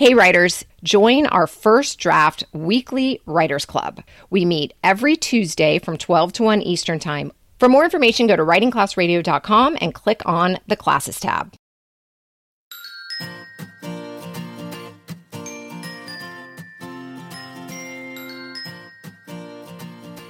Hey, writers, join our first draft weekly writers club. We meet every Tuesday from 12 to 1 Eastern Time. For more information, go to writingclassradio.com and click on the classes tab.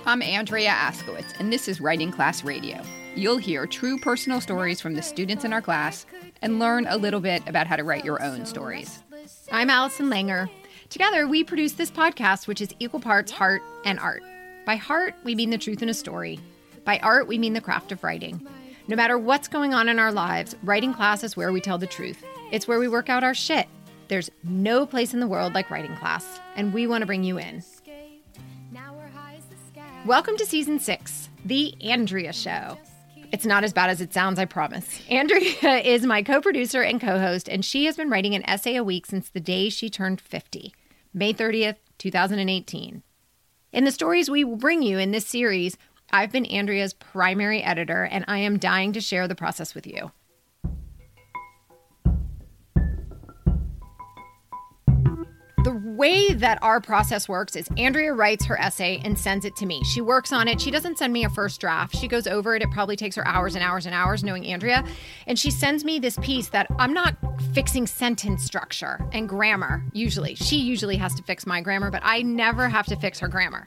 I'm Andrea Askowitz, and this is Writing Class Radio. You'll hear true personal stories from the students in our class and learn a little bit about how to write your own stories. I'm Allison Langer. Together, we produce this podcast, which is equal parts heart and art. By heart, we mean the truth in a story. By art, we mean the craft of writing. No matter what's going on in our lives, writing class is where we tell the truth. It's where we work out our shit. There's no place in the world like writing class, and we want to bring you in. Welcome to season six, The Andrea Show. It's not as bad as it sounds, I promise. Andrea is my co producer and co host, and she has been writing an essay a week since the day she turned 50, May 30th, 2018. In the stories we will bring you in this series, I've been Andrea's primary editor, and I am dying to share the process with you. Way that our process works is Andrea writes her essay and sends it to me. She works on it. She doesn't send me a first draft. She goes over it. It probably takes her hours and hours and hours knowing Andrea. And she sends me this piece that I'm not fixing sentence structure and grammar usually. She usually has to fix my grammar, but I never have to fix her grammar.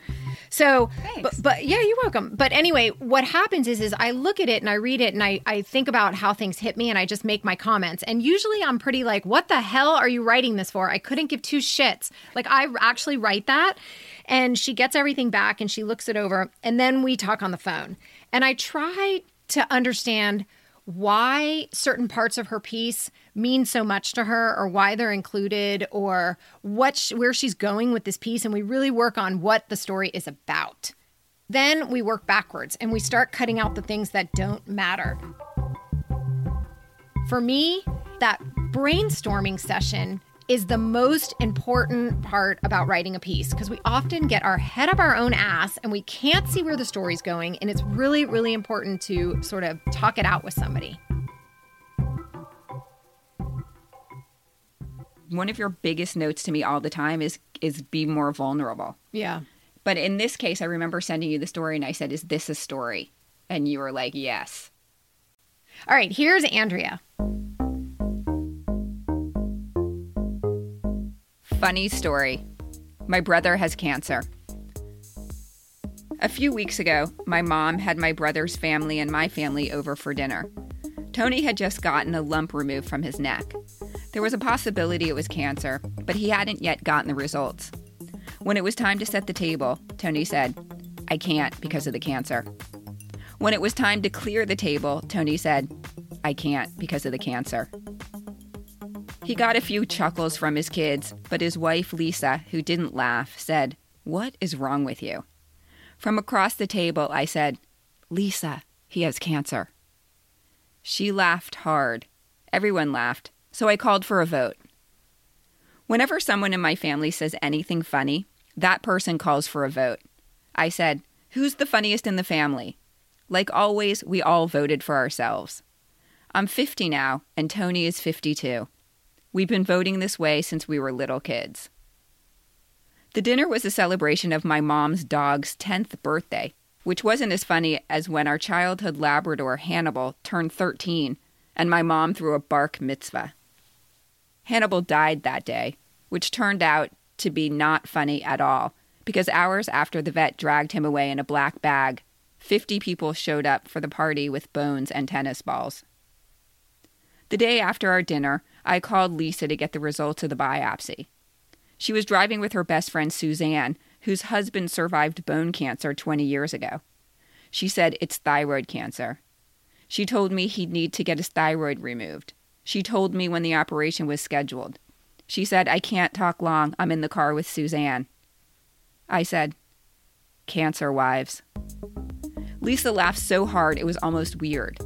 So, but, but, yeah, you're welcome. But anyway, what happens is, is I look at it and I read it and I, I think about how things hit me and I just make my comments. And usually I'm pretty like, what the hell are you writing this for? I couldn't give two shits. Like I actually write that. And she gets everything back and she looks it over and then we talk on the phone. And I try to understand why certain parts of her piece mean so much to her or why they're included or what sh- where she's going with this piece and we really work on what the story is about. Then we work backwards and we start cutting out the things that don't matter. For me, that brainstorming session is the most important part about writing a piece because we often get our head up our own ass and we can't see where the story's going. And it's really, really important to sort of talk it out with somebody. One of your biggest notes to me all the time is is be more vulnerable. Yeah. But in this case, I remember sending you the story and I said, "Is this a story?" And you were like, "Yes." All right, here's Andrea. Funny story. My brother has cancer. A few weeks ago, my mom had my brother's family and my family over for dinner. Tony had just gotten a lump removed from his neck. There was a possibility it was cancer, but he hadn't yet gotten the results. When it was time to set the table, Tony said, I can't because of the cancer. When it was time to clear the table, Tony said, I can't because of the cancer. He got a few chuckles from his kids, but his wife, Lisa, who didn't laugh, said, What is wrong with you? From across the table, I said, Lisa, he has cancer. She laughed hard. Everyone laughed, so I called for a vote. Whenever someone in my family says anything funny, that person calls for a vote. I said, Who's the funniest in the family? Like always, we all voted for ourselves. I'm 50 now, and Tony is 52. We've been voting this way since we were little kids. The dinner was a celebration of my mom's dog's 10th birthday, which wasn't as funny as when our childhood Labrador, Hannibal, turned 13 and my mom threw a bark mitzvah. Hannibal died that day, which turned out to be not funny at all, because hours after the vet dragged him away in a black bag, 50 people showed up for the party with bones and tennis balls. The day after our dinner, I called Lisa to get the results of the biopsy. She was driving with her best friend Suzanne, whose husband survived bone cancer 20 years ago. She said it's thyroid cancer. She told me he'd need to get his thyroid removed. She told me when the operation was scheduled. She said, I can't talk long. I'm in the car with Suzanne. I said, Cancer wives. Lisa laughed so hard it was almost weird.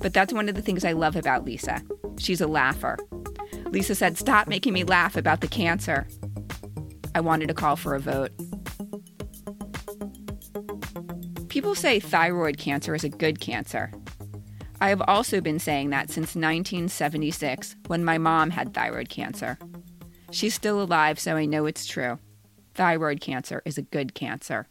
But that's one of the things I love about Lisa. She's a laugher. Lisa said, Stop making me laugh about the cancer. I wanted to call for a vote. People say thyroid cancer is a good cancer. I have also been saying that since 1976 when my mom had thyroid cancer. She's still alive, so I know it's true. Thyroid cancer is a good cancer.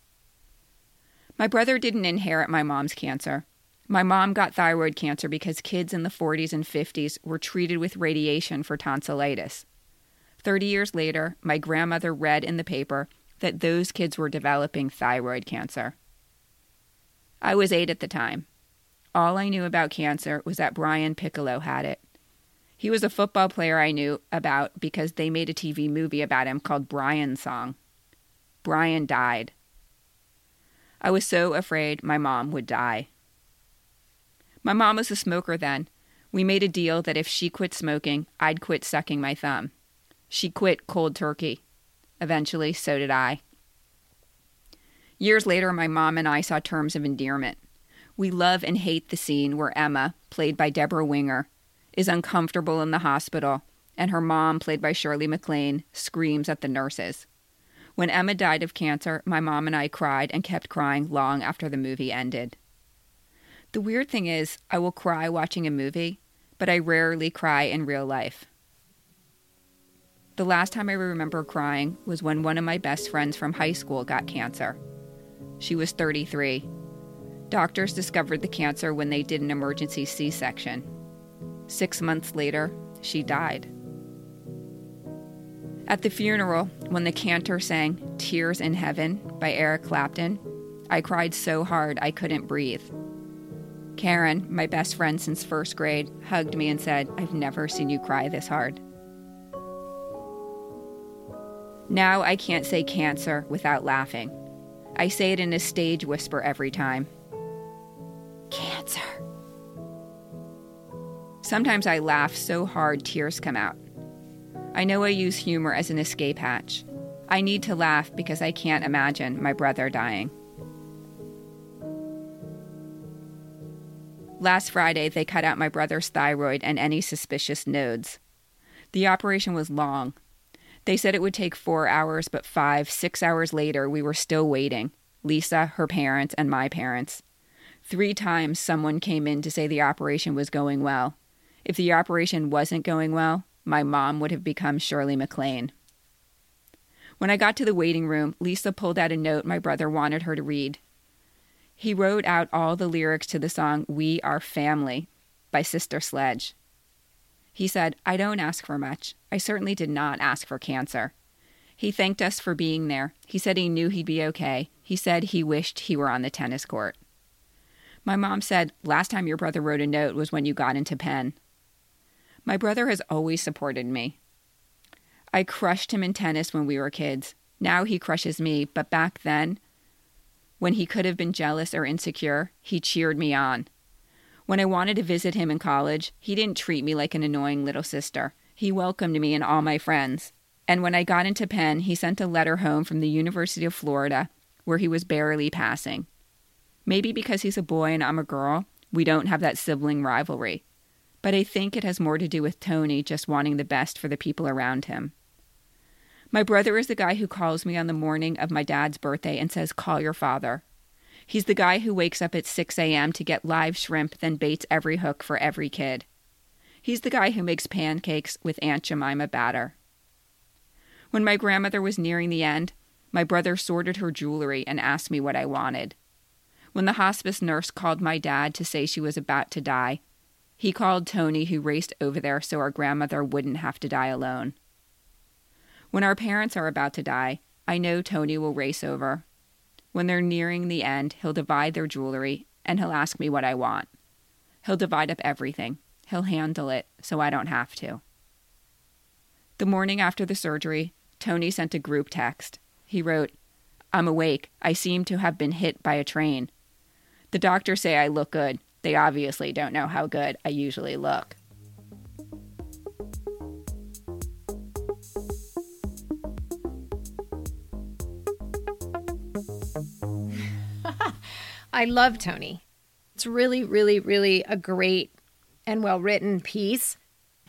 My brother didn't inherit my mom's cancer. My mom got thyroid cancer because kids in the 40s and 50s were treated with radiation for tonsillitis. 30 years later, my grandmother read in the paper that those kids were developing thyroid cancer. I was eight at the time. All I knew about cancer was that Brian Piccolo had it. He was a football player I knew about because they made a TV movie about him called Brian's Song. Brian died. I was so afraid my mom would die. My mom was a smoker then. We made a deal that if she quit smoking, I'd quit sucking my thumb. She quit cold turkey. Eventually, so did I. Years later, my mom and I saw terms of endearment. We love and hate the scene where Emma, played by Debra Winger, is uncomfortable in the hospital, and her mom, played by Shirley MacLaine, screams at the nurses. When Emma died of cancer, my mom and I cried and kept crying long after the movie ended. The weird thing is, I will cry watching a movie, but I rarely cry in real life. The last time I remember crying was when one of my best friends from high school got cancer. She was 33. Doctors discovered the cancer when they did an emergency C section. Six months later, she died. At the funeral, when the cantor sang Tears in Heaven by Eric Clapton, I cried so hard I couldn't breathe. Karen, my best friend since first grade, hugged me and said, I've never seen you cry this hard. Now I can't say cancer without laughing. I say it in a stage whisper every time. Cancer. Sometimes I laugh so hard tears come out. I know I use humor as an escape hatch. I need to laugh because I can't imagine my brother dying. Last Friday, they cut out my brother's thyroid and any suspicious nodes. The operation was long, they said it would take four hours, but five, six hours later, we were still waiting Lisa, her parents, and my parents. Three times someone came in to say the operation was going well. If the operation wasn't going well, my mom would have become Shirley MacLaine. When I got to the waiting room, Lisa pulled out a note my brother wanted her to read. He wrote out all the lyrics to the song We Are Family by Sister Sledge. He said, I don't ask for much. I certainly did not ask for cancer. He thanked us for being there. He said he knew he'd be okay. He said he wished he were on the tennis court. My mom said, Last time your brother wrote a note was when you got into Penn. My brother has always supported me. I crushed him in tennis when we were kids. Now he crushes me, but back then, when he could have been jealous or insecure, he cheered me on. When I wanted to visit him in college, he didn't treat me like an annoying little sister. He welcomed me and all my friends. And when I got into Penn, he sent a letter home from the University of Florida where he was barely passing. Maybe because he's a boy and I'm a girl, we don't have that sibling rivalry. But I think it has more to do with Tony just wanting the best for the people around him. My brother is the guy who calls me on the morning of my dad's birthday and says, Call your father. He's the guy who wakes up at 6 a.m. to get live shrimp, then baits every hook for every kid. He's the guy who makes pancakes with Aunt Jemima batter. When my grandmother was nearing the end, my brother sorted her jewelry and asked me what I wanted. When the hospice nurse called my dad to say she was about to die, he called Tony, who raced over there so our grandmother wouldn't have to die alone. When our parents are about to die, I know Tony will race over when they're nearing the end, he'll divide their jewelry and he'll ask me what I want. He'll divide up everything. He'll handle it so I don't have to. The morning after the surgery, Tony sent a group text. He wrote, I'm awake. I seem to have been hit by a train. The doctors say I look good. They obviously don't know how good I usually look. I love Tony. It's really, really, really a great and well written piece.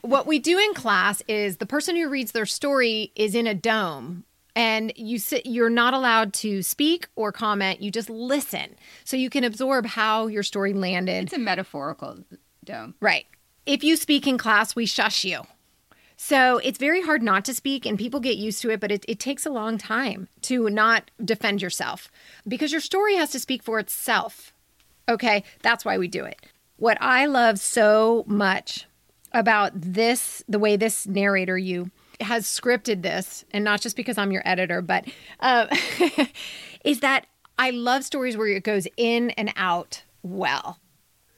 What we do in class is the person who reads their story is in a dome and you sit you're not allowed to speak or comment you just listen. So you can absorb how your story landed. It's a metaphorical dome. Right. If you speak in class we shush you So it's very hard not to speak, and people get used to it, but it, it takes a long time to not defend yourself because your story has to speak for itself. Okay, that's why we do it. What I love so much about this, the way this narrator you has scripted this, and not just because I'm your editor, but uh, is that I love stories where it goes in and out well.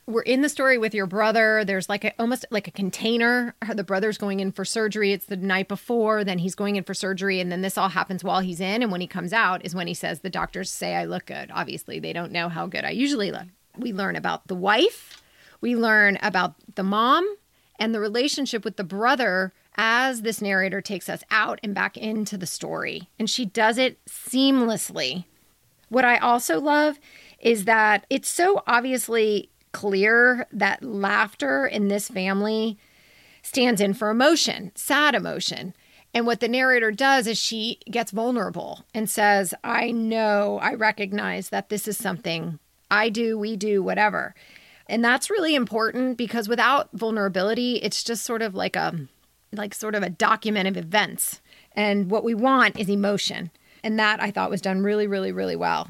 We're in the story with your brother. There's like a almost like a container. The brother's going in for surgery. It's the night before. Then he's going in for surgery, and then this all happens while he's in. And when he comes out, is when he says, "The doctors say I look good." Obviously, they don't know how good I usually look. We learn about the wife. We learn about the mom and the relationship with the brother as this narrator takes us out and back into the story. And she does it seamlessly. What I also love is that it's so obviously clear that laughter in this family stands in for emotion, sad emotion. And what the narrator does is she gets vulnerable and says, I know, I recognize that this is something I do, we do, whatever. And that's really important because without vulnerability, it's just sort of like a like sort of a document of events. And what we want is emotion. And that I thought was done really, really, really well.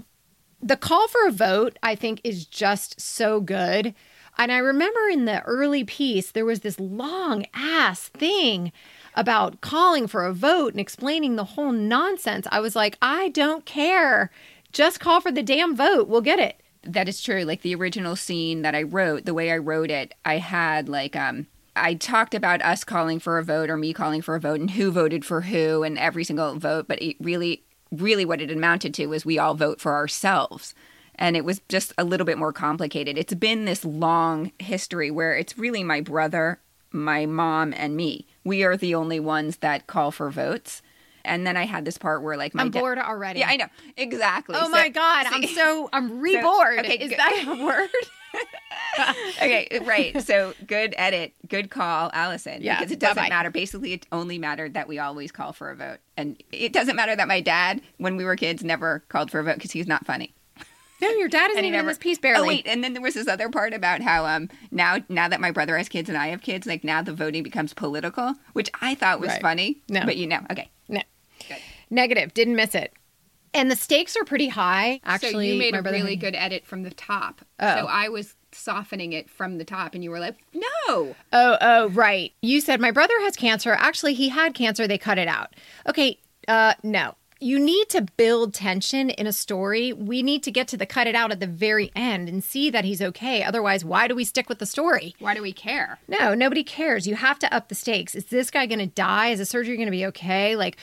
The call for a vote, I think, is just so good. And I remember in the early piece, there was this long ass thing about calling for a vote and explaining the whole nonsense. I was like, I don't care. Just call for the damn vote. We'll get it that is true. Like the original scene that I wrote, the way I wrote it, I had like um I talked about us calling for a vote or me calling for a vote and who voted for who and every single vote, but it really really what it amounted to was we all vote for ourselves. And it was just a little bit more complicated. It's been this long history where it's really my brother, my mom, and me. We are the only ones that call for votes. And then I had this part where like my I'm da- bored already. Yeah, I know exactly. Oh So- my god, so- I'm so I'm so- rebored. okay, Is good. that a word? okay, right. So good edit, good call, Allison. Yeah, because it doesn't bye-bye. matter. Basically, it only mattered that we always call for a vote, and it doesn't matter that my dad, when we were kids, never called for a vote because he's not funny. No, your dad isn't And he even in this piece barely. Oh wait, and then there was this other part about how um now now that my brother has kids and I have kids, like now the voting becomes political, which I thought was Right. funny. No. but you know, okay. No. Good. Negative. Didn't miss it. And the stakes are pretty high. Actually, so you made a really good edit from the top. Oh. So I was softening it from the top, and you were like, "No, Oh, oh, right. You said my brother has cancer. Actually, he had cancer. They cut it out. Okay. Uh, no. You need to build tension in a story. We need to get to the cut it out at the very end and see that he's okay. Otherwise, why do we stick with the story? why do we care?" No, nobody cares. You have to up the stakes. Is this guy going to die? Is the surgery going to be okay? Like,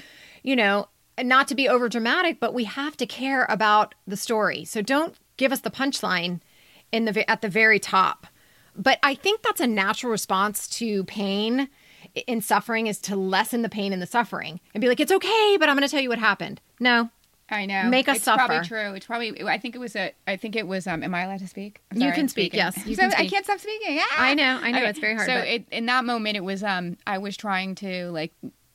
you know, not to be over dramatic, but we have to care about the story. So don't give us the punchline in the at the very top. But I think that's a natural response to pain in suffering is to lessen the pain and the suffering and be like, it's okay, but I'm going to tell you what happened. No, I know. Make us it's probably suffer. true. It's probably. I think it was a. I think it was. Um. Am I allowed to speak? I'm You can speak, yes, you so can I can't stop speaking. Ah! I know, I know, Okay, it's very hard, So but- it, in that moment, it was. Um. I was trying to like.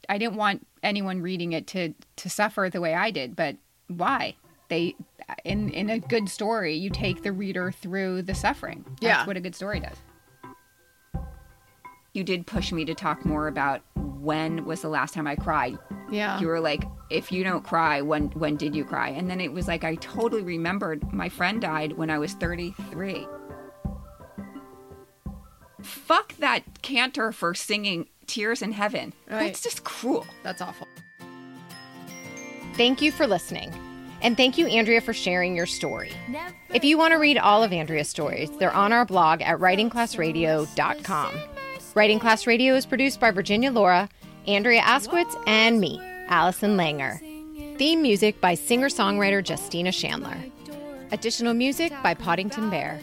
I didn't want anyone reading it to to suffer the way I did, but why? They in in a good story, you take the reader through the suffering. That's Yeah. what a good story does. You did push me to talk more about when was the last time I cried. yeah. you were like if you don't cry when when did you cry and then it was like i totally remembered my friend died when i was 33 fuck that cantor for singing tears in heaven Right. that's just cruel That's awful. Thank you for listening. And thank you, Andrea, for sharing your story. If you want to read all of Andrea's stories, they're on our blog at writingclassradio.com. Writing Class Radio is produced by Virginia Lora, Andrea Askowitz, and me, Allison Langer. Theme music by singer songwriter Justina Chandler. Additional music by Poddington Bear.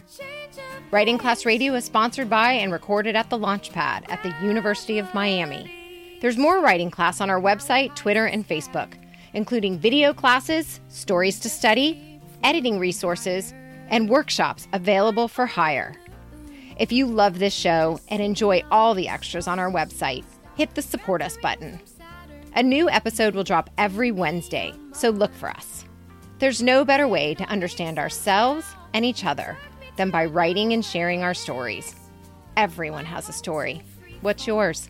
Writing Class Radio is sponsored by and recorded at the Launchpad at the University of Miami. There's more writing class on our website, Twitter, and Facebook, including video classes, stories to study, editing resources, and workshops available for hire. If you love this show and enjoy all the extras on our website, hit the support us button. A new episode will drop every Wednesday, so look for us. There's no better way to understand ourselves and each other than by writing and sharing our stories. Everyone has a story. What's yours?